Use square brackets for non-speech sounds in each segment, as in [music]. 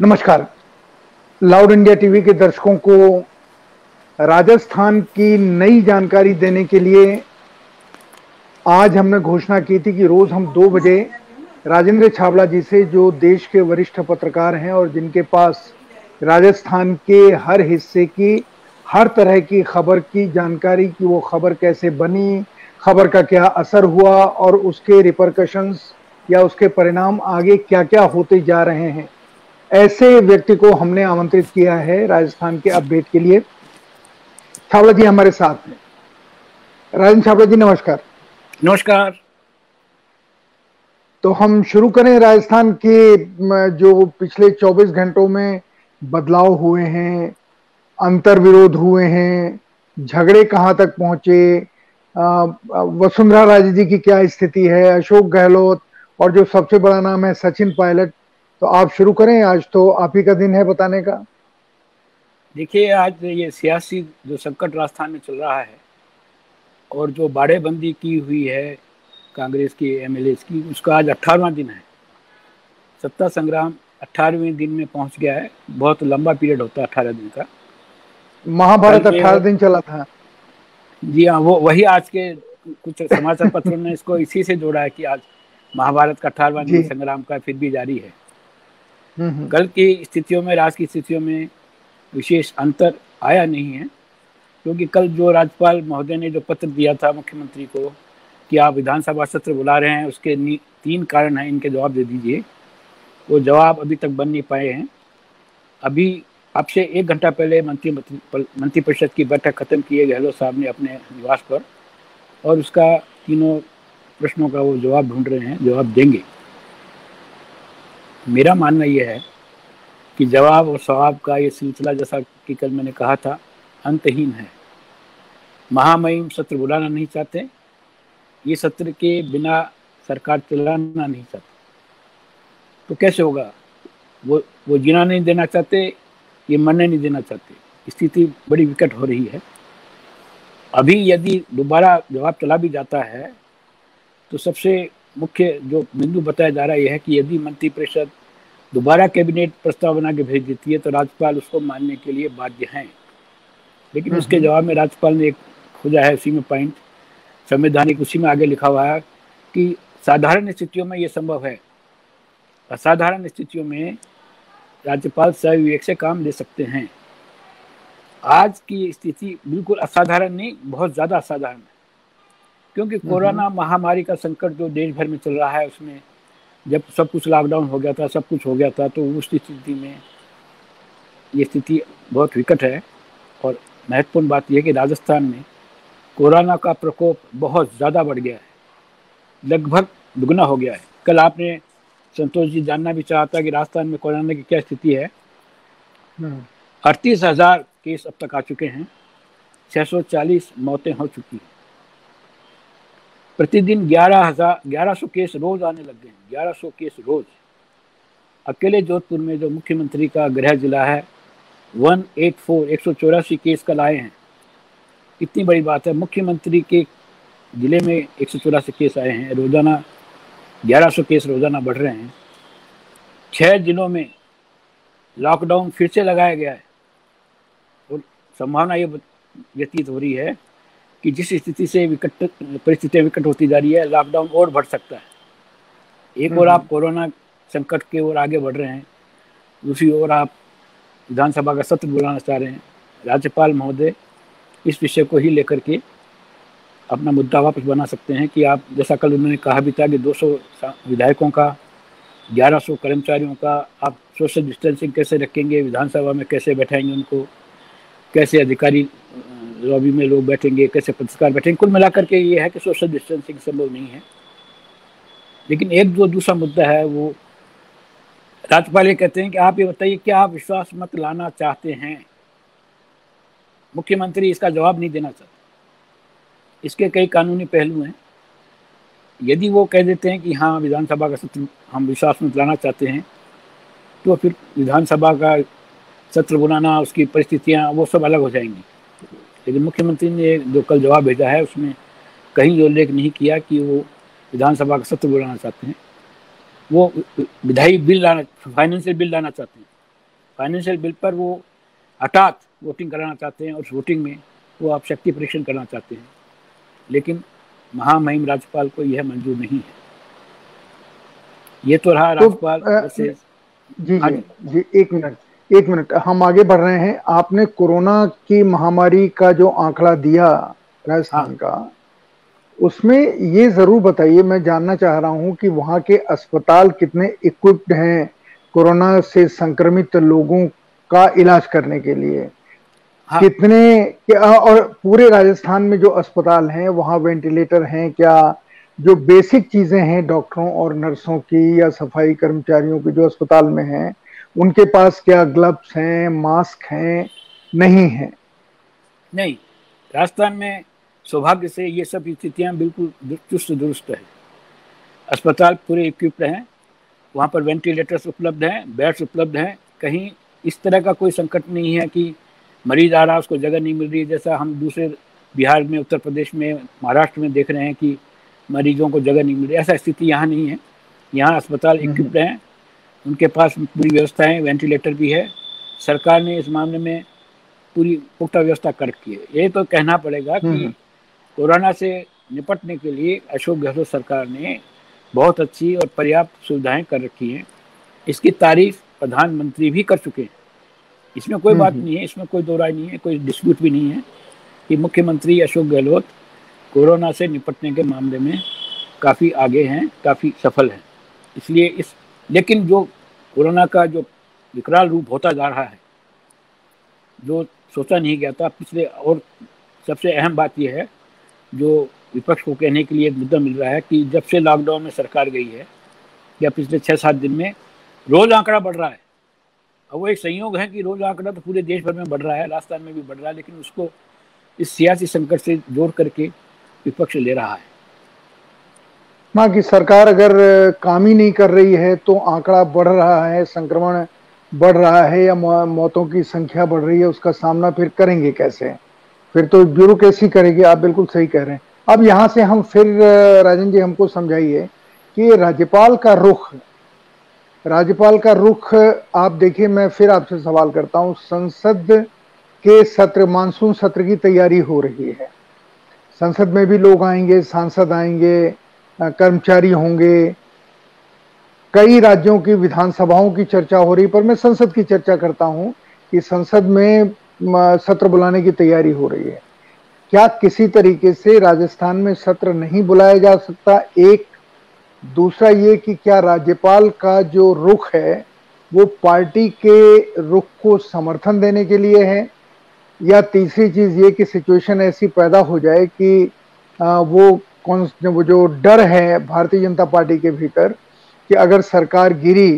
नमस्कार। Loud India TV के दर्शकों को राजस्थान की नई जानकारी देने के लिए आज हमने घोषणा की थी कि रोज हम दो बजे राजेंद्र छावला जी से, जो देश के वरिष्ठ पत्रकार हैं और जिनके पास राजस्थान के हर हिस्से की, हर तरह की खबर की जानकारी की वो खबर कैसे बनी, खबर का क्या असर हुआ और उसके रिपरकशंस या उसके परिणाम आगे क्या क्या होते जा रहे हैं। ऐसे व्यक्ति को हमने आमंत्रित किया है राजस्थान के अपडेट के लिए। छावला जी हमारे साथ हैं। राजन छावला जी नमस्कार। नमस्कार। तो हम शुरू करें राजस्थान के जो पिछले 24 घंटों में बदलाव हुए हैं अंतर विरोध हुए हैं झगड़े कहाँ तक पहुँचे वसुंधरा राजे जी की क्या स्थिति है अशोक गहलोत और जो सबसे बड़ा नाम है सचिन पायलट तो आप शुरू करें आज तो आप ही का दिन है बताने का। देखिए आज ये सियासी जो संकट राजस्थान में चल रहा है और जो बाड़ेबंदी की हुई है कांग्रेस की एम की उसका आज अट्ठारहवा दिन है। सत्ता संग्राम अट्ठारहवें दिन में पहुँच गया है। बहुत लंबा पीरियड होता है अठारह दिन का। महाभारत अठारह दिन चला था। जी हाँ वो वही आज के कुछ समाचार पत्रों ने इसको इसी से जोड़ा है कि आज महाभारत का अठारहवा दिन संग्राम का फिर भी जारी है। कल की स्थितियों में राज की स्थितियों में विशेष अंतर आया नहीं है, क्योंकि कल जो राज्यपाल महोदय ने जो पत्र दिया था मुख्यमंत्री को कि आप विधानसभा सत्र बुला रहे हैं, उसके तीन कारण हैं, इनके जवाब दे दीजिए। वो जवाब अभी तक बन नहीं पाए हैं। अभी आपसे एक घंटा पहले मंत्री मंत्रिपरिषद की बैठक खत्म किए गहलोत साहब ने अपने निवास पर, और उसका तीनों प्रश्नों का वो जवाब ढूंढ रहे हैं, जवाब देंगे। मेरा मानना यह है कि जवाब और सवाब का ये सिलसिला जैसा कि कल मैंने कहा था, अंतहीन है। महामहिम सत्र बुलाना नहीं चाहते, ये सत्र के बिना सरकार चलाना नहीं चाहती। तो कैसे होगा? वो वो जीना नहीं देना चाहते, ये मरने नहीं देना चाहते। स्थिति बड़ी विकट हो रही है। अभी यदि दोबारा जवाब चला भी जाता है तो सबसे मुख्य जो बिंदु बताया जा रहा है यह है कि यदि मंत्रिपरिषद दोबारा कैबिनेट प्रस्ताव बना के भेज देती है तो राज्यपाल उसको मानने के लिए बाध्य हैं। लेकिन हम्म, उसके हम्म। जवाब में राज्यपाल ने एक खोजा है उसी में पॉइंट संवैधानिक उसी में आगे लिखा हुआ है कि साधारण स्थितियों में ये संभव है। असाधारण स्थितियों में राज्यपाल विवेक से काम ले सकते हैं। आज की स्थिति बिल्कुल असाधारण नहीं बहुत ज़्यादा असाधारण है। क्योंकि हम्म, कोरोना महामारी का संकट जो देश भर में चल रहा है उसमें जब सब कुछ लॉकडाउन हो गया था सब कुछ हो गया था तो उस स्थिति में ये स्थिति बहुत विकट है। और महत्वपूर्ण बात यह कि राजस्थान में कोरोना का प्रकोप बहुत ज़्यादा बढ़ गया है। लगभग दुगना हो गया है। कल आपने संतोष जी जानना भी चाहता कि राजस्थान में कोरोना की क्या स्थिति है। हम्म। अड़तीस हज़ार केस अब तक आ चुके हैं। 640 मौतें हो चुकी हैं। प्रतिदिन ग्यारह हज़ार, ग्यारह सौ केस रोज आने लग गए हैं ग्यारह सौ केस रोज। अकेले जोधपुर में जो मुख्यमंत्री का गृह जिला है, वन एट फोर, एक सौ चौरासी केस कल आए हैं। इतनी बड़ी बात है, मुख्यमंत्री के ज़िले में एक सौ चौरासी केस आए हैं, रोज़ाना ग्यारह सौ केस रोज़ाना बढ़ रहे हैं। छह जिलों में लॉकडाउन फिर से लगाया गया है, और संभावना ये व्यतीत हो रही है कि जिस स्थिति से विकट परिस्थितियाँ विकट होती जा रही है लॉकडाउन और बढ़ सकता है। एक और आप कोरोना संकट के ओर आगे बढ़ रहे हैं दूसरी ओर आप विधानसभा का सत्र बुलाना चाह रहे हैं राज्यपाल महोदय इस विषय को ही लेकर के अपना मुद्दा वापस बना सकते हैं कि आप जैसा कल उन्होंने कहा भी था कि 200 विधायकों का 1100 कर्मचारियों का आप सोशल डिस्टेंसिंग कैसे रखेंगे विधानसभा में कैसे बैठाएँगे उनको कैसे अधिकारी लॉबी में लोग बैठेंगे, कैसे पत्रकार बैठेंगे, कुल मिलाकर के ये है कि सोशल डिस्टेंसिंग संभव नहीं है। लेकिन एक जो दूसरा मुद्दा है, वो राज्यपाल ये कहते हैं कि आप ये बताइए, क्या आप विश्वास मत लाना चाहते हैं? मुख्यमंत्री इसका जवाब नहीं देना चाहते। इसके कई कानूनी पहलू हैं। यदि वो कह देते हैं कि हाँ विधानसभा का सत्र हम विश्वास मत लाना चाहते हैं तो फिर विधानसभा का सत्र बुलाना, उसकी परिस्थितियाँ, वो सब अलग हो जाएँगी। लेकिन मुख्यमंत्री ने जो कल जवाब भेजा है उसमें कहीं उल्लेख नहीं किया कि वो विधानसभा का सत्र बुलाना चाहते हैं। वो विधायी बिल लाना फाइनेंशियल बिल लाना चाहते हैं। फाइनेंशियल बिल पर वो हठात वोटिंग कराना चाहते हैं और उस वोटिंग में वो आप शक्ति परीक्षण करना चाहते हैं। लेकिन महामहिम राज्यपाल को यह मंजूर नहीं है। ये तो रहा तो, राज्यपाल तो, जी जी। जी एक मिनट। एक मिनट हम आगे बढ़ रहे हैं आपने कोरोना की महामारी का जो आंकड़ा दिया राजस्थान हाँ। का उसमें ये ज़रूर बताइए मैं जानना चाह रहा हूँ कि वहाँ के अस्पताल कितने इक्विप्ड हैं कोरोना से संक्रमित लोगों का इलाज करने के लिए हाँ। कितने और पूरे राजस्थान में जो अस्पताल हैं वहाँ वेंटिलेटर हैं क्या जो बेसिक चीज़ें हैं डॉक्टरों और नर्सों की या सफ़ाई कर्मचारियों की जो अस्पताल में हैं उनके पास क्या ग्लव्स हैं मास्क हैं? नहीं है। नहीं राजस्थान में सौभाग्य से ये सब स्थितियाँ बिल्कुल चुस्त दुरुस्त है। अस्पताल पूरे इक्विप्ड हैं वहाँ पर वेंटिलेटर्स उपलब्ध हैं बेड्स उपलब्ध हैं। कहीं इस तरह का कोई संकट नहीं है कि मरीज़ आ रहा उसको जगह नहीं मिल रही है। जैसा हम दूसरे बिहार में उत्तर प्रदेश में महाराष्ट्र में देख रहे हैं कि मरीजों को जगह नहीं मिल रही ऐसा स्थिति यहाँ नहीं है। यहाँ अस्पताल इक्विप्ड हैं। उनके पास पूरी व्यवस्था है वेंटिलेटर भी है। सरकार ने इस मामले में पूरी पुख्ता व्यवस्था कर रखी है। ये तो कहना पड़ेगा कि हम्म। कोरोना से निपटने के लिए अशोक गहलोत सरकार ने बहुत अच्छी और पर्याप्त सुविधाएँ कर रखी हैं। इसकी तारीफ़ प्रधानमंत्री भी कर चुके हैं। इसमें कोई बात हम्म। नहीं है इसमें कोई दो राय नहीं है कोई डिस्प्यूट भी नहीं है कि मुख्यमंत्री अशोक गहलोत कोरोना से निपटने के मामले में काफ़ी आगे हैं काफ़ी सफल हैं। इसलिए इस लेकिन जो कोरोना का जो विकराल रूप होता जा रहा है, जो सोचा नहीं गया था, पिछले और सबसे अहम बात यह है, जो विपक्ष को कहने के लिए एक मुद्दा मिल रहा है कि जब से लॉकडाउन में सरकार गई है, या पिछले छः सात दिन में रोज आंकड़ा बढ़ रहा है। अब वो एक संयोग है कि रोज आंकड़ा तो पूरे देश भर में बढ़ रहा है, राजस्थान में भी बढ़ रहा है, लेकिन उसको इस सियासी संकट से जोड़ करके विपक्ष ले रहा है। माँ की सरकार अगर काम ही नहीं कर रही है तो आंकड़ा बढ़ रहा है, संक्रमण बढ़ रहा है या मौतों की संख्या बढ़ रही है, उसका सामना फिर करेंगे कैसे? फिर तो ब्यूरोक्रेसी करेगी, आप बिल्कुल सही कह रहे हैं। अब यहाँ से हम फिर, राजन जी, हमको समझाइए कि राज्यपाल का रुख, राज्यपाल का रुख, आप देखिए, मैं फिर आपसे सवाल करता हूँ, संसद के सत्र, मानसून सत्र की तैयारी हो रही है। संसद में भी लोग आएँगे, सांसद आएँगे कर्मचारी होंगे। कई राज्यों की विधानसभाओं की चर्चा हो रही, पर मैं संसद की चर्चा करता हूँ कि संसद में सत्र बुलाने की तैयारी हो रही है। क्या किसी तरीके से राजस्थान में सत्र नहीं बुलाया जा सकता? एक। दूसरा ये कि क्या राज्यपाल का जो रुख है, वो पार्टी के रुख को समर्थन देने के लिए है? या तीसरी चीज़ ये कि सिचुएशन ऐसी पैदा हो जाए कि वो वो जो डर है भारतीय जनता पार्टी के भीतर कि अगर सरकार गिरी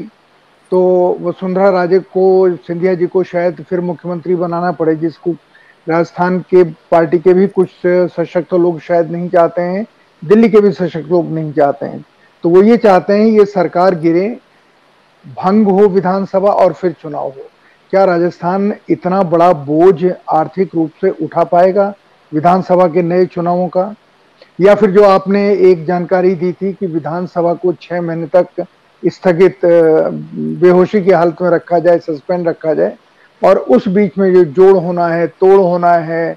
तो वसुंधरा राजे को, सिंधिया जी को शायद फिर मुख्यमंत्री बनाना पड़े, जिसको राजस्थान के पार्टी के भी कुछ सशक्त लोग शायद नहीं चाहते हैं, दिल्ली के भी सशक्त लोग नहीं चाहते हैं। तो वो ये चाहते हैं ये सरकार गिरे, भंग हो विधानसभा और फिर चुनाव हो। क्या राजस्थान इतना बड़ा बोझ आर्थिक रूप से उठा पाएगा विधानसभा के नए चुनावों का? या फिर जो आपने एक जानकारी दी थी कि विधानसभा को छह महीने तक स्थगित बेहोशी की हालत में रखा जाए, सस्पेंड रखा जाए, और उस बीच में जो जोड़ होना है, तोड़ होना है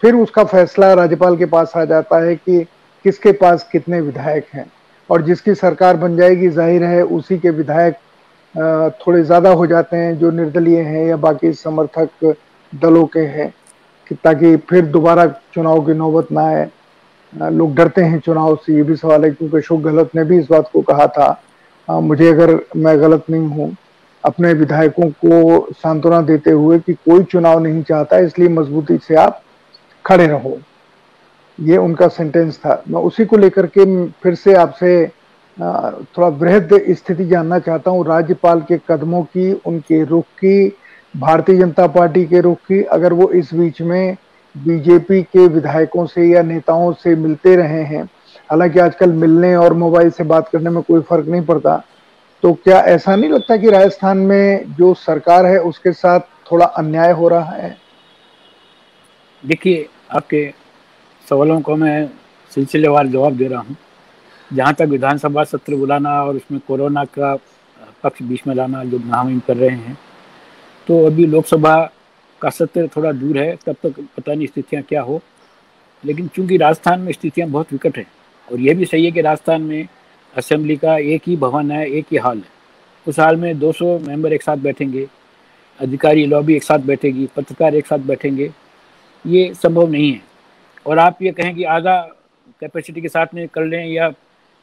फिर उसका फैसला राज्यपाल के पास आ जाता है कि किसके पास कितने विधायक हैं। और जिसकी सरकार बन जाएगी, ज़ाहिर है उसी के विधायक थोड़े ज़्यादा हो जाते हैं, जो निर्दलीय हैं या बाकी समर्थक दलों के हैं ताकि फिर दोबारा चुनाव की नौबत ना आए। लोग डरते हैं चुनाव से, ये भी सवाल है, क्योंकि अशोक गहलोत ने भी इस बात को कहा था। मुझे अगर मैं गलत नहीं हूँ, अपने विधायकों को सांत्वना देते हुए कि कोई चुनाव नहीं चाहता, इसलिए मजबूती से आप खड़े रहो। ये उनका सेंटेंस था। मैं उसी को लेकर के फिर से आपसे थोड़ा वृहद स्थिति जानना चाहता हूँ। राज्यपाल के कदमों की, उनके रुख की, भारतीय जनता पार्टी के रुख की, अगर वो इस बीच में बीजेपी के विधायकों से या नेताओं से मिलते रहे हैं। हालाँकि आजकल मिलने और मोबाइल से बात करने में कोई फ़र्क नहीं पड़ता। तो क्या ऐसा नहीं लगता कि राजस्थान में जो सरकार है, उसके साथ थोड़ा अन्याय हो रहा है? देखिए, आपके सवालों को मैं सिलसिलेवार जवाब दे रहा हूँ। जहाँ तक विधानसभा सत्र बुलाना और उसमें कोरोना का पक्ष बीच में लाना, जो नाम कर रहे हैं तो अभी लोकसभा का सत्र थोड़ा दूर है, तब तक पता नहीं स्थितियाँ क्या हो। लेकिन चूँकि राजस्थान में स्थितियाँ बहुत विकट हैं, और यह भी सही है कि राजस्थान में असेंबली का एक ही भवन है, एक ही हाल है। उस हाल में 200 मेंबर एक साथ बैठेंगे, अधिकारी लॉबी एक साथ बैठेगी, पत्रकार एक साथ बैठेंगे, ये संभव नहीं है। और आप ये कहें कि आधा कैपेसिटी के साथ में कर लें या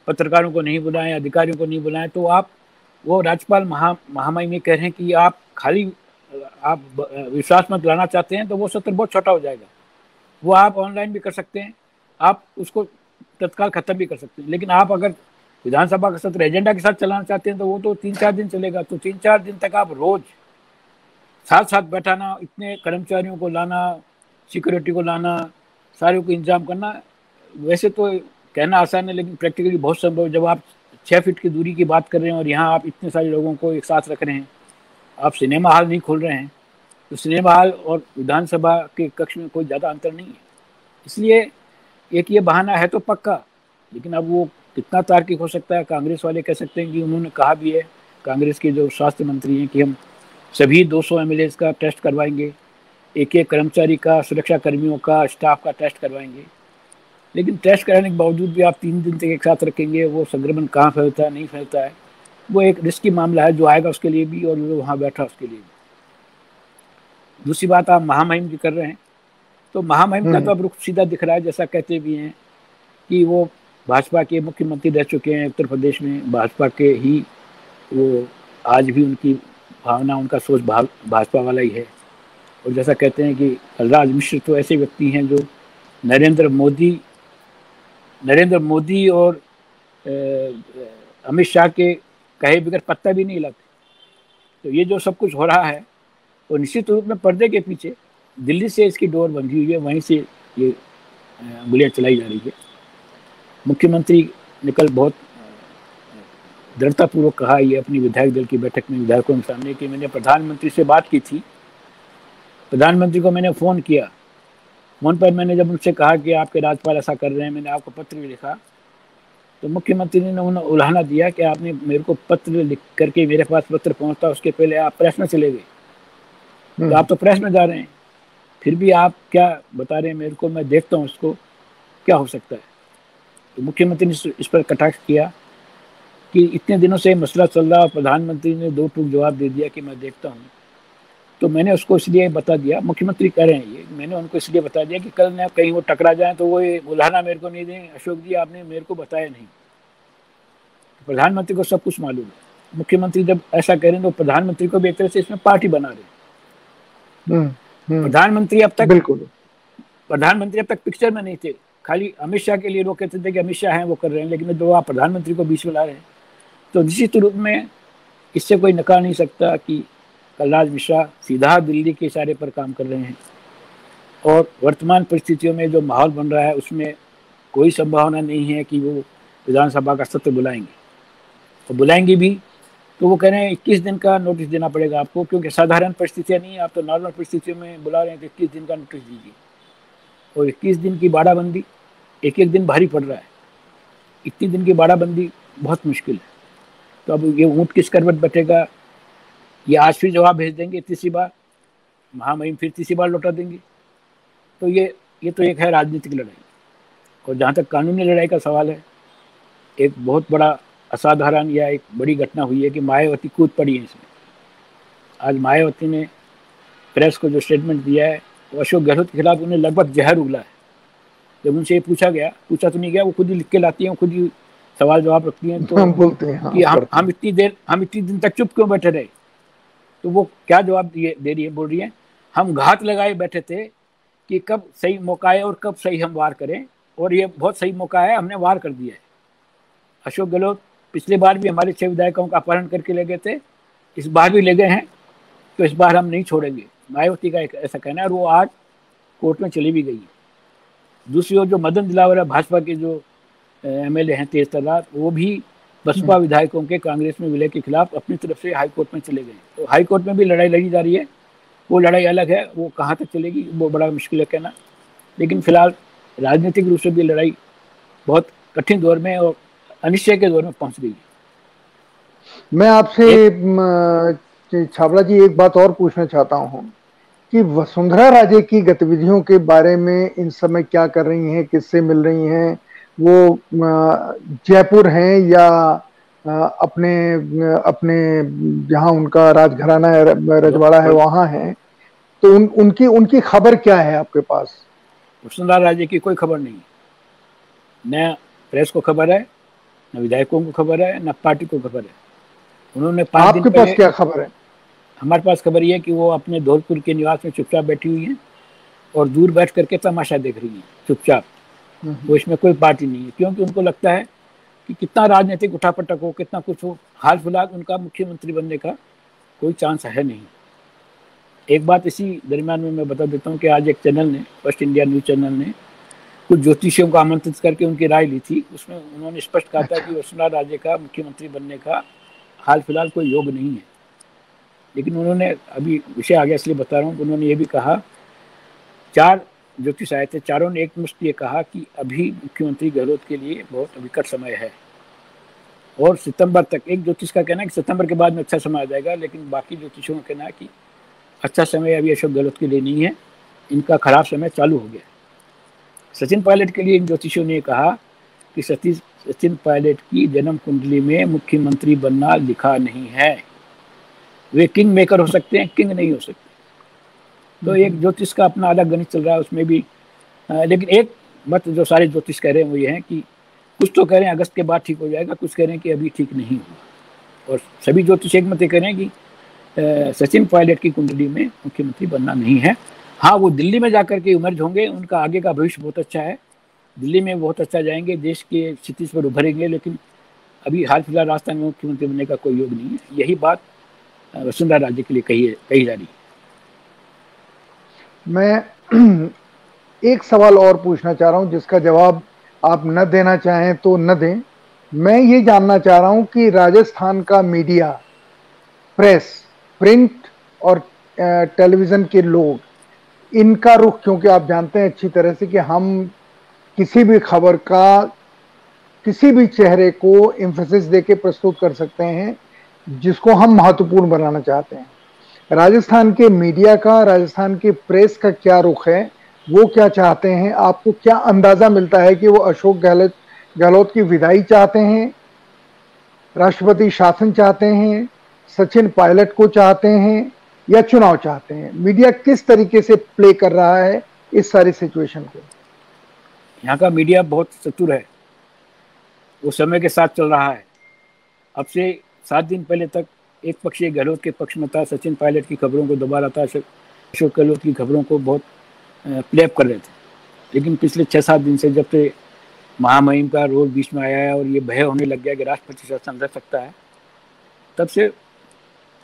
पत्रकारों को नहीं बुलाएँ, अधिकारियों को नहीं बुलाएँ तो आप वो राज्यपाल महा, महामाई में कह रहे हैं कि आप खाली आप विश्वास मत लाना चाहते हैं तो वो सत्र बहुत छोटा हो जाएगा। वो आप ऑनलाइन भी कर सकते हैं, आप उसको तत्काल खत्म भी कर सकते हैं। लेकिन आप अगर विधानसभा का सत्र एजेंडा के साथ चलाना चाहते हैं तो वो तो तीन चार दिन चलेगा। तो तीन चार दिन तक आप रोज साथ साथ बैठाना, इतने कर्मचारियों को लाना सिक्योरिटी को लाना सारे को इंतज़ाम करना, वैसे तो कहना आसान है, लेकिन प्रैक्टिकली बहुत संभव जब आप छः फीट की दूरी की बात कर रहे हैं और यहाँ आप इतने सारे लोगों को एक साथ रख रहे हैं आप सिनेमा हॉल नहीं खोल रहे हैं तो सिनेमा हॉल और विधानसभा के कक्ष में कोई ज़्यादा अंतर नहीं है। इसलिए एक ये बहाना है तो पक्का, लेकिन अब वो कितना तार्किक हो सकता है, कांग्रेस वाले कह सकते हैं कि उन्होंने कहा भी है, कांग्रेस के जो स्वास्थ्य मंत्री हैं कि हम सभी 200 सौ का टेस्ट करवाएँगे एक एक कर्मचारी का सुरक्षा कर्मियों का, स्टाफ का टेस्ट करवाएँगे। लेकिन टेस्ट कराने के बावजूद भी आप तीन दिन तक एक साथ रखेंगे, वो संक्रमण कहाँ फैलता है, नहीं फैलता है। वो एक रिस्की मामला है जो आएगा उसके लिए भी और जो वहाँ बैठा उसके लिए भी। दूसरी बात आप महामहिम की कर रहे हैं। तो महामहिम का तो हम्म। अब रुख सीधा दिख रहा है जैसा कहते भी हैं कि वो भाजपा के मुख्यमंत्री रह चुके हैं उत्तर प्रदेश में। भाजपा के ही वो आज भी उनकी भावना उनका सोच भाजपा वाला ही है। और जैसा कहते हैं कि कलराज मिश्र तो ऐसे व्यक्ति हैं जो नरेंद्र मोदी नरेंद्र मोदी और अमित शाह के कहे बगैर पत्ता भी नहीं लाते तो ये जो सब कुछ हो रहा है, वो निश्चित रूप में पर्दे के पीछे दिल्ली से इसकी डोर बंधी हुई है, वहीं से ये गोलियाँ चलाई जा रही है। मुख्यमंत्री ने कल बहुत दृढ़तापूर्वक कहा, ये अपनी विधायक दल की बैठक में विधायकों के सामने कि मैंने प्रधानमंत्री से बात की थी। प्रधानमंत्री को मैंने फ़ोन किया। फ़ोन पर मैंने जब उनसे कहा कि आपके राज्यपाल ऐसा कर रहे हैं, मैंने आपको पत्र भी लिखा तो मुख्यमंत्री ने उन्हें उल्हाना दिया कि आपने मेरे को पत्र लिख करके मेरे पास पत्र पहुँचता उसके पहले आप प्रेस में चले गए। तो हम्म। आप तो प्रेस में जा रहे हैं। फिर भी आप क्या बता रहे हैं मेरे को मैं देखता हूँ उसको क्या हो सकता है? तो मुख्यमंत्री ने इस पर कटाक्ष किया कि इतने दिनों से मसला चल रहा प्रधानमंत्री ने दो टूक जवाब दे दिया कि मैं देखता हूँ। तो मैंने उसको इसलिए बता दिया। मुख्यमंत्री कह रहे हैं ये। मैंने उनको इसलिए बता दिया कि कल ना कहीं वो टकरा जाए तो वो ये बुलाना मेरे को नहीं दें। अशोक जी आपने मेरे को बताया नहीं। प्रधानमंत्री को सब कुछ मालूम है। मुख्यमंत्री जब ऐसा कह रहे हैं तो प्रधानमंत्री को भी एक तरह से इसमें पार्टी बना रहे हम्म, हम्म। प्रधानमंत्री अब तक बिल्कुल। प्रधानमंत्री अब तक पिक्चर में नहीं थे। खाली अमित शाह के लिए लोग कहते थे कि अमित शाह हैं वो कर रहे हैं लेकिन जो आप प्रधानमंत्री को बीच में ला रहे हैं। तो निश्चित रूप में इससे कोई नकार नहीं सकता कि कलराज मिश्रा सीधा दिल्ली के इशारे पर काम कर रहे हैं। और वर्तमान परिस्थितियों में जो माहौल बन रहा है, उसमें कोई संभावना नहीं है कि वो विधानसभा का सत्र बुलाएँगे। और बुलाएँगे भी तो वो कह रहे हैं, इक्कीस दिन का नोटिस देना पड़ेगा आपको, क्योंकि साधारण परिस्थितियाँ नहीं आप तो नॉर्मल परिस्थितियों में बुला रहे हैं तो इक्कीस दिन का नोटिस दीजिए। और इक्कीस दिन की बाड़ाबंदी, एक एक दिन भारी पड़ रहा है। इतनी दिन की बाड़ाबंदी बहुत मुश्किल है। तो अब ये ऊँट किस करवट बैठेगा ये आज फिर जवाब भेज देंगे तीसरी बार। महामहिम फिर तीसरी बार लौटा देंगे। तो ये ये तो एक है राजनीतिक लड़ाई। और जहाँ तक कानूनी लड़ाई का सवाल है एक बहुत बड़ा असाधारण या एक बड़ी घटना हुई है कि मायावती कूद पड़ी है इसमें। आज मायावती ने प्रेस को जो स्टेटमेंट दिया है वो अशोक गहलोत के खिलाफ उन्हें लगभग जहर उगला है। जब उनसे ये पूछा गया पूछा तो नहीं गया वो खुद ही लिख के लाती हैं खुद ही सवाल जवाब रखती हैं तो हम बोलते हैं हाँ, कि हम हम इतनी देर हम इतनी दिन तक चुप क्यों बैठे रहे? तो वो क्या जवाब दिए, दे रही है, बोल रही है, हम घात लगाए बैठे थे कि कब सही मौका है और कब सही हम वार करें, और ये बहुत सही मौका है हमने वार कर दिया है। अशोक गहलोत पिछले बार भी हमारे छह विधायकों का अपहरण करके ले गए थे, इस बार भी ले गए हैं तो इस बार हम नहीं छोड़ेंगे। मायावती का एक ऐसा कहना है, और वो आज कोर्ट में चली भी गई है। दूसरी ओर जो मदन दिलावर है, भाजपा के जो एम एल हैं तेज तलाक वो भी बसपा। विधायकों के कांग्रेस में विलय के खिलाफ अपनी तरफ़ से हाईकोर्ट में चले गए। तो हाईकोर्ट में भी लड़ाई लड़ी जा रही है। वो लड़ाई अलग है, वो कहाँ तक चलेगी, वो बड़ा मुश्किल है कहना। लेकिन फ़िलहाल राजनीतिक रूप से भी लड़ाई बहुत कठिन दौर में और अनिश्चय के दौर में पहुँच गई मैं आपसे छावला जी, एक बात और पूछना चाहता हूँ कि वसुंधरा राजे की गतिविधियों के बारे में इन समय क्या कर रही हैं, किससे मिल रही हैं वो जयपुर हैं या अपने अपने जहाँ उनका राजघराना है रजवाड़ा है वहाँ है तो उन, उनकी उनकी खबर क्या है आपके पास? वसुंधरा राजे की कोई खबर नहीं। न प्रेस को खबर है न विधायकों को खबर है न पार्टी को खबर है। उन्होंने आपके पास क्या खबर है? हमारे पास खबर ये कि वो अपने धौलपुर के निवास में चुपचाप बैठी हुई है और दूर बैठ करके तमाशा देख रही है चुपचाप। वो इसमें कोई पार्टी नहीं है। क्योंकि उनको लगता है कि कितना राजनीतिक उठापटक हो कितना कुछ हो हाल फ़िलहाल उनका मुख्यमंत्री बनने का कोई चांस है नहीं। एक बात इसी दरमियान में मैं बता देता हूँ कि आज एक चैनल ने फ़र्स्ट इंडिया न्यूज़ चैनल ने कुछ ज्योतिषियों को आमंत्रित करके उनकी राय ली थी। उसमें उन्होंने स्पष्ट कहा था कि वसुंधरा राजे का मुख्यमंत्री बनने का हाल फ़िलहाल कोई योग नहीं है। लेकिन उन्होंने अभी विषय आगे इसलिए बता रहा हूँ उन्होंने ये भी कहा चार ज्योतिष आए थे, चारों ने एक मुश्त ये कहा कि अभी मुख्यमंत्री गहलोत के लिए बहुत विकट समय है। और सितंबर तक, एक ज्योतिष का कहना है कि सितंबर के बाद में अच्छा समय आ जाएगा, लेकिन बाकी ज्योतिषों का कहना है कि अच्छा समय अभी अशोक गहलोत के लिए नहीं है, इनका खराब समय चालू हो गया। सचिन पायलट के लिए इन ज्योतिषियों ने कहा कि सतीश सचिन पायलट की जन्म कुंडली में मुख्यमंत्री बनना लिखा नहीं है। वे किंग मेकर हो सकते हैं, किंग नहीं हो सकते। तो एक ज्योतिष का अपना अलग गणित चल रहा है उसमें भी आ, लेकिन एक मत जो सारे ज्योतिष कह रहे हैं वो ये है कि कुछ तो कह रहे हैं अगस्त के बाद ठीक हो जाएगा कुछ कह रहे हैं कि अभी ठीक नहीं हुआ। और सभी ज्योतिष एक मत कह रहे हैं कि सचिन पायलट की कुंडली में मुख्यमंत्री बनना नहीं है। हाँ वो दिल्ली में जाकर के इमर्ज होंगे उनका आगे का भविष्य बहुत अच्छा है। दिल्ली में बहुत अच्छा जाएँगे देश के स्थिति पर उभरेंगे लेकिन अभी हाल फ़िलहाल राजस्थान में मुख्यमंत्री बनने का कोई योग नहीं है। यही बात वसुंधरा राज्य के लिए कही कही जा रही है। मैं [clears throat] एक सवाल और पूछना चाह रहा हूँ, जिसका जवाब आप न देना चाहें तो न दें। मैं ये जानना चाह रहा हूँ कि राजस्थान का मीडिया, प्रेस, प्रिंट और टेलीविज़न के लोग, इनका रुख क्योंकि आप जानते हैं अच्छी तरह से कि हम किसी भी खबर का, किसी भी चेहरे को इम्फोसिस दे के प्रस्तुत कर सकते हैं, जिसको हम महत्वपूर्ण बनाना चाहते हैं। राजस्थान के मीडिया का, राजस्थान के प्रेस का क्या रुख है? वो क्या चाहते हैं? आपको क्या अंदाज़ा मिलता है कि वो अशोक गहलोत गहलोत की विदाई चाहते हैं? राष्ट्रपति शासन चाहते हैं? सचिन पायलट को चाहते हैं? या चुनाव चाहते हैं? मीडिया किस तरीके से प्ले कर रहा है इस सारी सिचुएशन को? यहाँ का मीडिया बहुत चतुर है। वो समय के साथ चल रहा है। अब से सात दिन पहले तक एक पक्षीय गहलोत के पक्ष में था सचिन पायलट की खबरों को दबा रहा था अशोक गहलोत की खबरों को बहुत प्लेप कर रहे थे। लेकिन पिछले छः सात दिन से जब से महामहिम का रोल बीच में आया है और ये भय होने लग गया कि राष्ट्रपति शासन रह सकता है तब से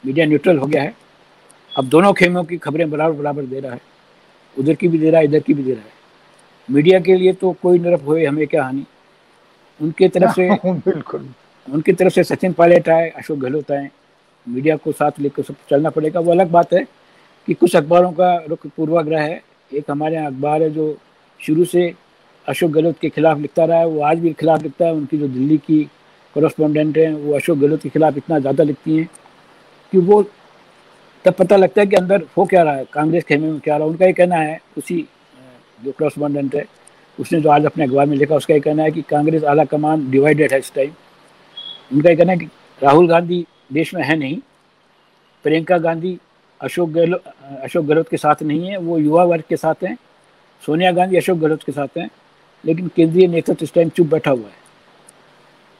मीडिया न्यूट्रल हो गया है। अब दोनों खेमों की खबरें बराबर बराबर दे रहा है। उधर की भी दे रहा है इधर की भी दे रहा है। मीडिया के लिए तो कोई नरफ हुए हमें क्या हानि? उनके तरफ़ से [laughs] बिल्कुल। उनकी तरफ़ से सचिन पायलट आए अशोक गहलोत आए मीडिया को साथ लेकर सब चलना पड़ेगा। वो अलग बात है कि कुछ अखबारों का रुख पूर्वाग्रह है। एक हमारे यहाँ अखबार है जो शुरू से अशोक गहलोत के खिलाफ लिखता रहा है। वो आज भी खिलाफ लिखता है। उनकी जो दिल्ली की करस्पॉन्डेंट हैं, वो अशोक गहलोत के खिलाफ इतना ज़्यादा लिखती हैं कि वो तब पता लगता है कि अंदर हो क्या रहा है। कांग्रेस खेमे में क्या रहा है। उनका ये कहना है, उसी, जो करस्पॉन्डेंट है, उसने जो आज अपने अखबार में लिखा, उसका ये कहना है कि कांग्रेस आला कमान डिवाइडेड है इस टाइम उनका ये कहना है कि राहुल गांधी देश में है नहीं। प्रियंका गांधी, अशोक गहलोत अशोक गहलोत के साथ नहीं है, वो युवा वर्ग के साथ हैं। सोनिया गांधी, अशोक गहलोत के साथ हैं, लेकिन केंद्रीय नेतृत्व इस टाइम चुप बैठा हुआ है।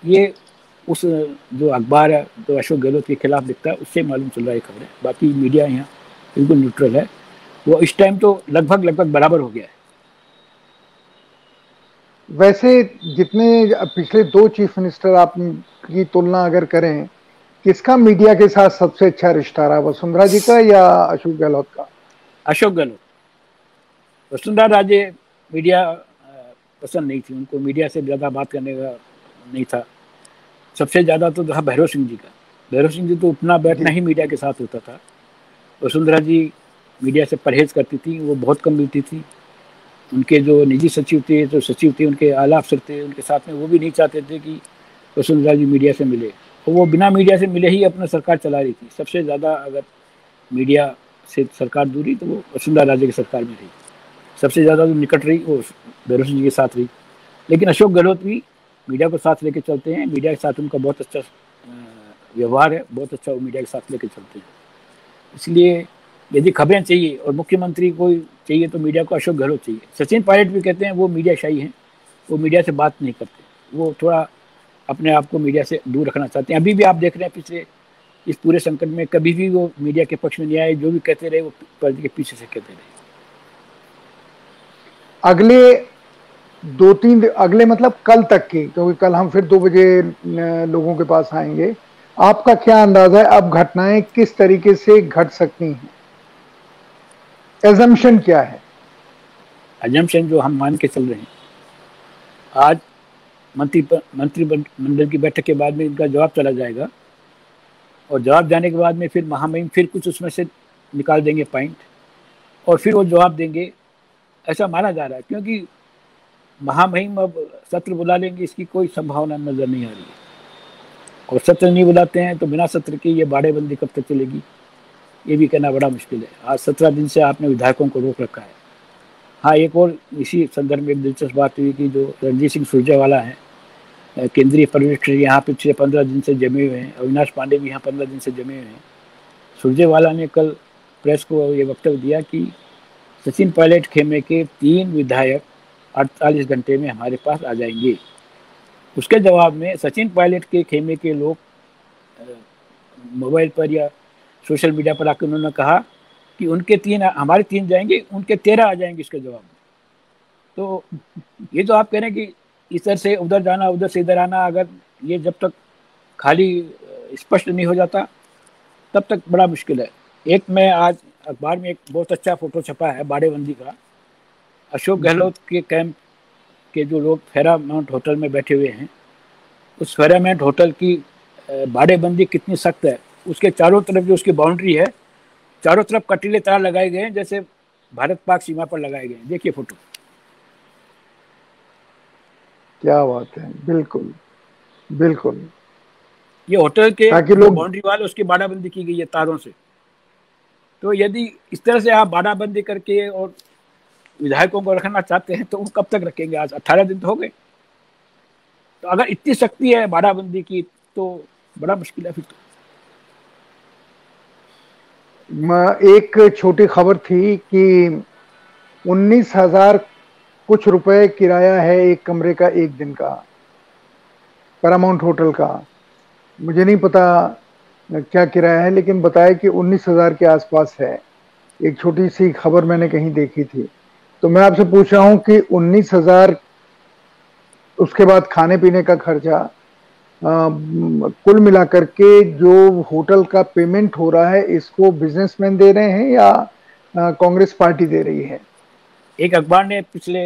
ये उस, जो अखबार है, जो अशोक गहलोत के खिलाफ लिखता है, उससे मालूम चल रहा है खबर है। बाकी मीडिया यहाँ बिल्कुल न्यूट्रल है। वो इस टाइम तो लगभग लगभग बराबर हो गया है। वैसे जितने पिछले दो चीफ मिनिस्टर आप की तुलना अगर करें किसका मीडिया के साथ सबसे अच्छा रिश्ता रहा वसुंधरा जी का या अशोक गहलोत का? अशोक गहलोत। वसुंधरा राजे मीडिया पसंद नहीं थी। उनको मीडिया से ज़्यादा बात करने का नहीं था। सबसे ज़्यादा तो था भैरव सिंह जी का। भैरव सिंह जी तो उतना बैठना ही मीडिया के साथ होता था। वसुंधरा जी मीडिया से परहेज करती थी वो बहुत कम मिलती थी। उनके जो निजी सचिव थे जो सचिव थे उनके आला अफसर थे उनके साथ में वो भी नहीं चाहते थे कि वसुंधरा जी मीडिया से मिले। तो वो बिना मीडिया से मिले ही अपना सरकार चला रही थी। सबसे ज़्यादा अगर मीडिया से सरकार दूरी तो वो वसुंधरा राजे की सरकार में रही। सबसे ज़्यादा जो निकट रही वो भैरव जी के साथ रही। लेकिन अशोक गहलोत भी मीडिया को साथ लेके चलते हैं। मीडिया के साथ उनका बहुत अच्छा व्यवहार है। बहुत अच्छा वो मीडिया के साथ लेके चलते हैं। इसलिए यदि खबरें चाहिए और मुख्यमंत्री को चाहिए तो मीडिया को अशोक गहलोत चाहिए। सचिन पायलट भी कहते हैं वो मीडिया शाही हैं। वो मीडिया से बात नहीं करते। वो थोड़ा अपने आप को मीडिया से दूर रखना चाहते हैं। अभी भी आप देख रहे हैं पिछले इस पूरे संकट में कभी भी वो मीडिया के पक्ष में नहीं आए जो भी कहते रहे वो पर्दे के पीछे से कहते रहे। अगले दो तीन अगले मतलब कल तक की क्योंकि कल हम फिर दो बजे लोगों के पास आएँगे। आपका क्या अंदाज़ा है अब घटनाएँ किस तरीके से घट सकती हैं? एजम्पन क्या है? एजम्पन जो हम मान के चल रहे हैं आज मंत्री मंत्रिमंडल की बैठक के बाद में इनका जवाब चला जाएगा। और जवाब जाने के बाद में फिर महामहिम फिर कुछ उसमें से निकाल देंगे पॉइंट और फिर वो जवाब देंगे। ऐसा माना जा रहा है, क्योंकि महामहिम अब सत्र बुला लेंगे, इसकी कोई संभावना नज़र नहीं आ रही है। और सत्र नहीं बुलाते हैं तो बिना सत्र के ये बाड़ेबंदी कब तक चलेगी? ये भी कहना बड़ा मुश्किल है। आज सत्रह दिन से आपने विधायकों को रोक रखा है। हाँ एक और इसी संदर्भ में दिलचस्प बात हुई कि जो रणजीत सिंह सुरजेवाला है केंद्रीय पर्यवेक्षक यहाँ पिछले पंद्रह दिन से जमे हुए हैं, अविनाश पांडे भी यहाँ पंद्रह दिन से जमे हुए हैं। सुरजेवाला ने कल प्रेस को ये वक्तव्य दिया कि सचिन पायलट खेमे के तीन विधायक अड़तालीस घंटे में हमारे पास आ जाएँगे। उसके जवाब में सचिन पायलट के खेमे के लोग मोबाइल पर या सोशल मीडिया पर आकर उन्होंने कहा कि उनके तीन हमारे तीन जाएँगे उनके तेरह आ जाएँगे इसके जवाब में। तो ये जो आप कह रहे हैं कि इधर से उधर जाना उधर से इधर आना अगर ये जब तक खाली स्पष्ट नहीं हो जाता तब तक बड़ा मुश्किल है। एक मैं आज अखबार में एक बहुत अच्छा फ़ोटो छपा है बाड़ेबंदी का। अशोक गहलोत के कैंप के जो लोग फेरामाउंट होटल में बैठे हुए हैं उस फेरामाउंट होटल की बाड़ेबंदी कितनी सख्त है उसके चारों तरफ़ जो उसकी बाउंड्री है चारों तरफ़ कटीले तार लगाए गए हैं जैसे भारत पाक सीमा पर लगाए गए हैं। देखिए फ़ोटो। क्या बात है। बिल्कुल बिल्कुल। ये होटल के ताकि लोग बाउंड्री वाले उसकी बाड़ाबंदी की गई है तारों से। तो यदि इस तरह से आप बाड़ाबंदी करके और विधायकों को रखना चाहते हैं तो वो कब तक रखेंगे? आज अट्ठारह दिन तो हो गए। तो अगर इतनी शक्ति है बाड़ाबंदी की तो बड़ा मुश्किल है फिर तो। एक छोटी खबर थी कि उन्नीस हज़ार कुछ रुपए किराया है एक कमरे का एक दिन का पैरामाउंट होटल का। मुझे नहीं पता क्या किराया है, लेकिन बताया कि उन्नीस हज़ार के आसपास है। एक छोटी सी खबर मैंने कहीं देखी थी। तो मैं आपसे पूछ रहा हूँ कि उन्नीस हज़ार उसके बाद खाने पीने का खर्चा कुल मिलाकर के जो होटल का पेमेंट हो रहा है, इसको बिजनेसमैन दे रहे हैं या कांग्रेस पार्टी दे रही है? एक अखबार ने पिछले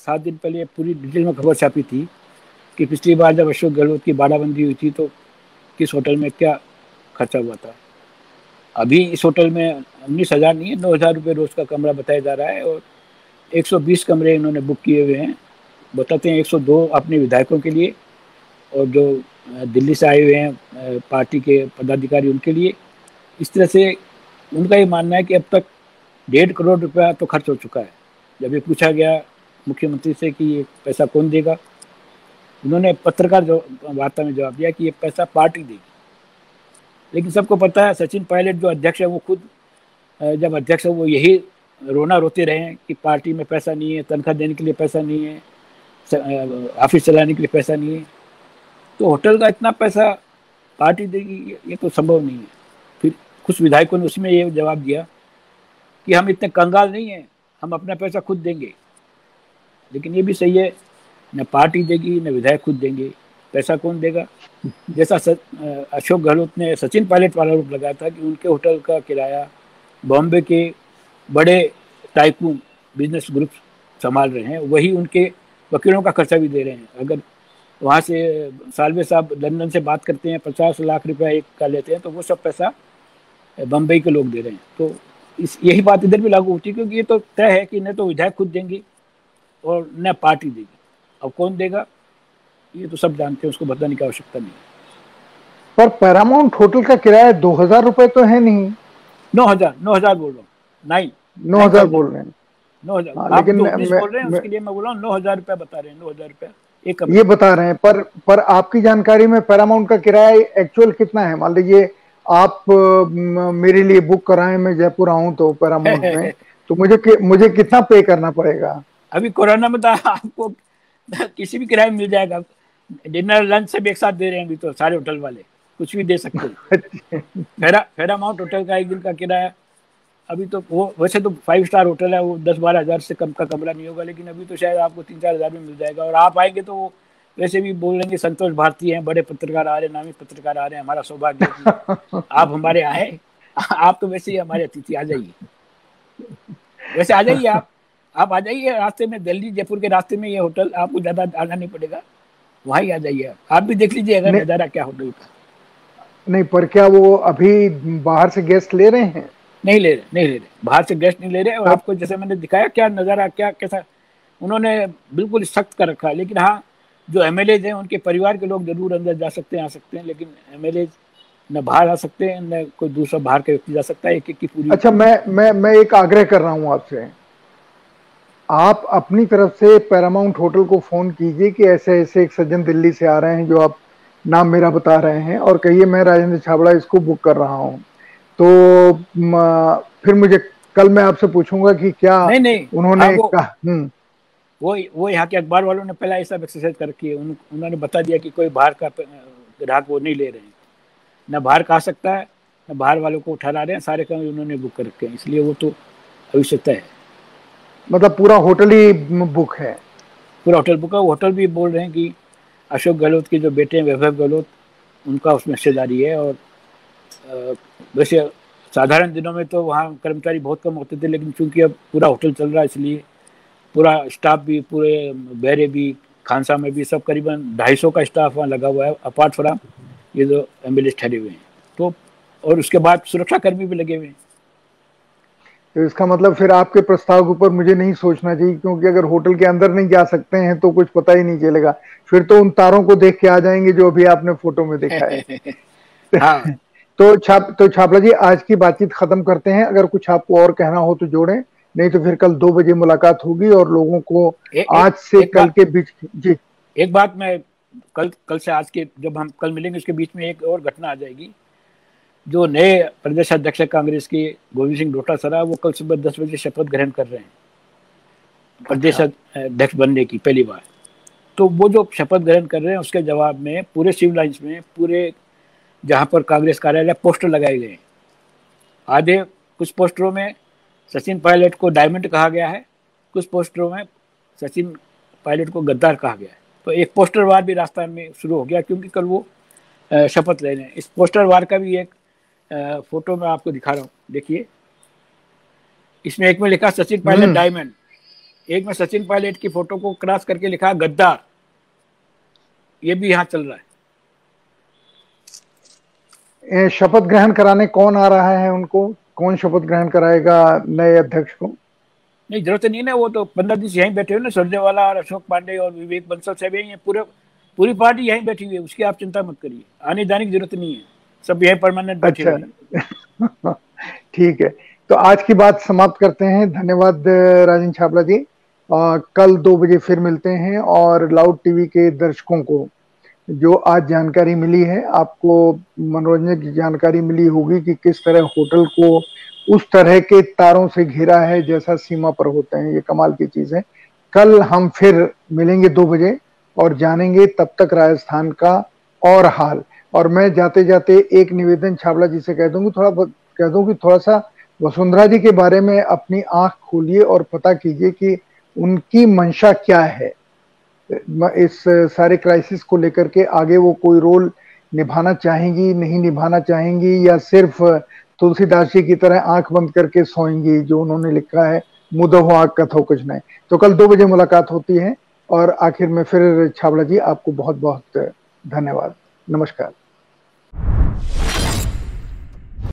सात दिन पहले पूरी डिटेल में खबर छापी थी कि पिछली बार जब अशोक गहलोत की बाड़ाबंदी हुई थी तो किस होटल में क्या खर्चा हुआ था? अभी इस होटल में उन्नीस हज़ार नहीं है नौ हज़ार रुपये रोज़ का कमरा बताया जा रहा है और 120 कमरे इन्होंने बुक किए हुए हैं। बताते हैं 102 अपने विधायकों के लिए और जो दिल्ली से आए हुए हैं पार्टी के पदाधिकारी उनके लिए। इस तरह से उनका ये मानना है कि अब तक डेढ़ करोड़ रुपया तो खर्च हो चुका है। जब ये पूछा गया मुख्यमंत्री से कि ये पैसा कौन देगा, उन्होंने पत्रकार वार्ता में जवाब दिया कि ये पैसा पार्टी देगी। लेकिन सबको पता है, सचिन पायलट जो अध्यक्ष है वो खुद जब अध्यक्ष है वो यही रोना रोते रहे हैं कि पार्टी में पैसा नहीं है, तनख्वाह देने के लिए पैसा नहीं है ऑफ़िस चलाने के लिए पैसा नहीं है। तो होटल का इतना पैसा पार्टी देगी, ये तो संभव नहीं है। फिर कुछ विधायकों ने उसमें ये जवाब दिया कि हम इतने कंगाल नहीं हैं, हम अपना पैसा खुद देंगे। लेकिन ये भी सही है, न पार्टी देगी, न विधायक खुद देंगे। पैसा कौन देगा? जैसा अशोक गहलोत ने सचिन पायलट वाला आरोप लगाया था कि उनके होटल का किराया बॉम्बे के बड़े टाइकून बिज़नेस ग्रुप संभाल रहे हैं, वही उनके वकीलों का खर्चा भी दे रहे हैं। अगर वहाँ से सालवे साहब लंदन से बात करते हैं पचास लाख रुपया एक का लेते हैं तो वो सब पैसा बम्बई के लोग दे रहे हैं। तो इस यही बात इधर भी लागू होती है क्योंकि ये तो तय है कि न तो विधायक खुद देंगे और न पार्टी देगी। अब कौन देगा? ये तो सब जानते हैं उसको बताने की आवश्यकता नहीं पर पैरामाउंट होटल का किराया दो हज़ार रुपए तो है नहीं। नौ हज़ार नौ हज़ार बोल रहा हूँ। नाइन नौ हज़ार बोल रहे हैं। नौ हज़ार। हाँ, लेकिन तो बोल रहे हैं उसके लिए मैं बोल रहा हूँ नौ हज़ार रुपया बता रहे हैं नौ हज़ार रुपया। एक ये बता रहे हैं पर पर आपकी जानकारी में पैरामाउंट का किराया एक्चुअल कितना है? मान लीजिए आप मेरे लिए बुक कराएँ मैं जयपुर आऊँ तो पैरामाउंट में [laughs] तो मुझे मुझे कितना पे करना पड़ेगा? अभी कोरोना में तो आपको किसी भी किराए मिल जाएगा। डिनर लंच सब एक साथ दे रहे हैं अभी तो सारे होटल वाले। कुछ भी दे सकते हैं। फेरा फेरा माउंट होटल का एक दिन का किराया अभी तो वो वैसे तो फाइव स्टार होटल है वो दस बारह हज़ार से कम का कमरा नहीं होगा लेकिन अभी तो शायद आपको तीन चार हज़ार में मिल जाएगा। और आप आएँगे तो वैसे भी बोलेंगे संतोष भारती हैं बड़े पत्रकार आ रहे हैं नामी पत्रकार आ रहे हैं हमारा सौभाग्य आप हमारे आए। आप तो वैसे ही हमारे अतिथि आ जाइए। वैसे आ जाइए आप। आप आ जाइए रास्ते में दिल्ली जयपुर के रास्ते में ये होटल आपको ज़्यादा आना नहीं पड़ेगा। वहाँ ही आ जाइए आप। भी देख लीजिए अगर नज़ारा क्या होटल का। नहीं पर क्या वो अभी बाहर से गेस्ट ले रहे हैं? नहीं ले रहे नहीं ले रहे। बाहर से गेस्ट नहीं ले रहे और तो, आपको जैसे मैंने दिखाया क्या नज़ारा क्या कैसा। उन्होंने बिल्कुल सख्त कर रखा है लेकिन हाँ जो एम एल हैं उनके परिवार के लोग ज़रूर अंदर जा सकते हैं आ सकते हैं लेकिन एम एल न बाहर आ सकते हैं न कोई दूसरा बाहर का व्यक्ति जा सकता है एक एक की पूरी अच्छा मैं मैं मैं एक आग्रह कर रहा हूँ आपसे। आप अपनी तरफ़ से पैरामाउंट होटल को फ़ोन कीजिए कि ऐसे ऐसे एक सज्जन दिल्ली से आ रहे हैं जो आप नाम मेरा बता रहे हैं और कहिए मैं राजेंद्र छाबड़ा इसको बुक कर रहा हूँ। तो फिर मुझे कल मैं आपसे पूछूँगा कि क्या नहीं नहीं उन्होंने हाँ, कहा हम्म। वो वो यहाँ के अखबार वालों ने पहला ऐसा एक्सरसाइज कर रखी है उन, उन्होंने बता दिया कि कोई बाहर का ग्राहक वो नहीं ले रहे हैं। न बाहर का आ सकता है न बाहर वालों को उठा रहे हैं सारे काम उन्होंने बुक कर रखे हैं इसलिए वो तो तय है। मतलब पूरा होटल ही बुक है। पूरा होटल बुक है होटल भी बोल रहे हैं कि अशोक गहलोत के जो बेटे हैं वैभव गहलोत उनका उसमें हिस्सेदारी है और वैसे साधारण दिनों में तो वहाँ कर्मचारी बहुत कम होते थे लेकिन चूँकि अब पूरा होटल चल रहा है इसलिए पूरा स्टाफ भी पूरे बहरे भी खानसा में भी सब करीबन ढाई सौ का स्टाफ वहाँ लगा हुआ है अपार्ट फ्राम ये जो एंबुलेंस ठहरे हुए हैं। तो और उसके बाद सुरक्षा कर्मी भी लगे हुए हैं। तो इसका मतलब फिर आपके प्रस्ताव के ऊपर मुझे नहीं सोचना चाहिए क्योंकि अगर होटल के अंदर नहीं जा सकते हैं तो कुछ पता ही नहीं चलेगा। फिर तो उन तारों को देख के आ जाएँगे जो अभी आपने फ़ोटो में देखा है। [laughs] हाँ। तो छाप तो छापला जी आज की बातचीत खत्म करते हैं। अगर कुछ आपको और कहना हो तो जोड़ें। नहीं तो फिर कल दो बजे मुलाकात होगी और लोगों को ए, आज से एक कल के बीच जी। एक बात मैं कल कल से आज के जब हम कल मिलेंगे उसके बीच में एक और घटना आ जाएगी। जो नए प्रदेश अध्यक्ष कांग्रेस के गोविंद सिंह डोटासरा वो कल सुबह दस बजे शपथ ग्रहण कर रहे हैं। प्रदेश अच्छा। अध्यक्ष बनने की पहली बार। तो वो जो शपथ ग्रहण कर रहे हैं उसके जवाब में पूरे सिविल लाइन्स में पूरे जहाँ पर कांग्रेस कार्यालय पोस्टर लगाए गए आधे कुछ पोस्टरों में सचिन पायलट को डायमंड कहा गया है कुछ पोस्टरों में सचिन पायलट को गद्दार कहा गया है। तो एक पोस्टर वार भी राजस्थान में शुरू हो गया क्योंकि कल वो शपथ ले रहे हैं। इस पोस्टर वार का भी एक फ़ोटो मैं आपको दिखा रहा हूँ। देखिए इसमें एक में लिखा सचिन पायलट डायमंड हम्म। एक में सचिन पायलट की फ़ोटो को क्रॉस करके लिखा गद्दार। ये भी यहाँ चल रहा है। शपथ ग्रहण कराने कौन आ रहा है उनको? कौन शपथ ग्रहण कराएगा नए अध्यक्ष को? नहीं ज़रूरत नहीं ना वो तो पंद्रह दिन यहीं बैठे हुए ना सुरजेवाला और अशोक पांडे और विवेक बंसल सब यही पूरे पूरी पार्टी यहीं बैठी हुई है उसकी आप चिंता मत करिए आने जाने की ज़रूरत नहीं है सब यही परमानेंट बैठे अच्छा। [laughs] ठीक है तो आज की बात समाप्त करते हैं धन्यवाद राजन छापला जी। आ, कल दो बजे फिर मिलते हैं और लाउड टीवी के दर्शकों को जो आज जानकारी मिली है, आपको मनोरंजन की जानकारी मिली होगी कि किस तरह होटल को उस तरह के तारों से घिरा है जैसा सीमा पर होते हैं। ये कमाल की चीज़ है। कल हम फिर मिलेंगे दो बजे और जानेंगे तब तक राजस्थान का और हाल। और मैं जाते जाते एक निवेदन छावला जी से कह दूँगी, थोड़ा कह दूँगी थोड़ा सा वसुंधरा जी के बारे में अपनी आँख खोलिए और पता कीजिए कि उनकी मंशा क्या है। इस सारे क्राइसिस को लेकर के आगे वो कोई रोल निभाना चाहेंगी, नहीं निभाना चाहेंगी, या सिर्फ़ तुलसीदास जी की तरह आँख बंद करके सोएँगी, जो उन्होंने लिखा है मुदो आग, कथो कुछ नहीं। तो कल दो बजे मुलाकात होती है, और आखिर में फिर छावड़ा जी, आपको बहुत बहुत धन्यवाद। नमस्कार।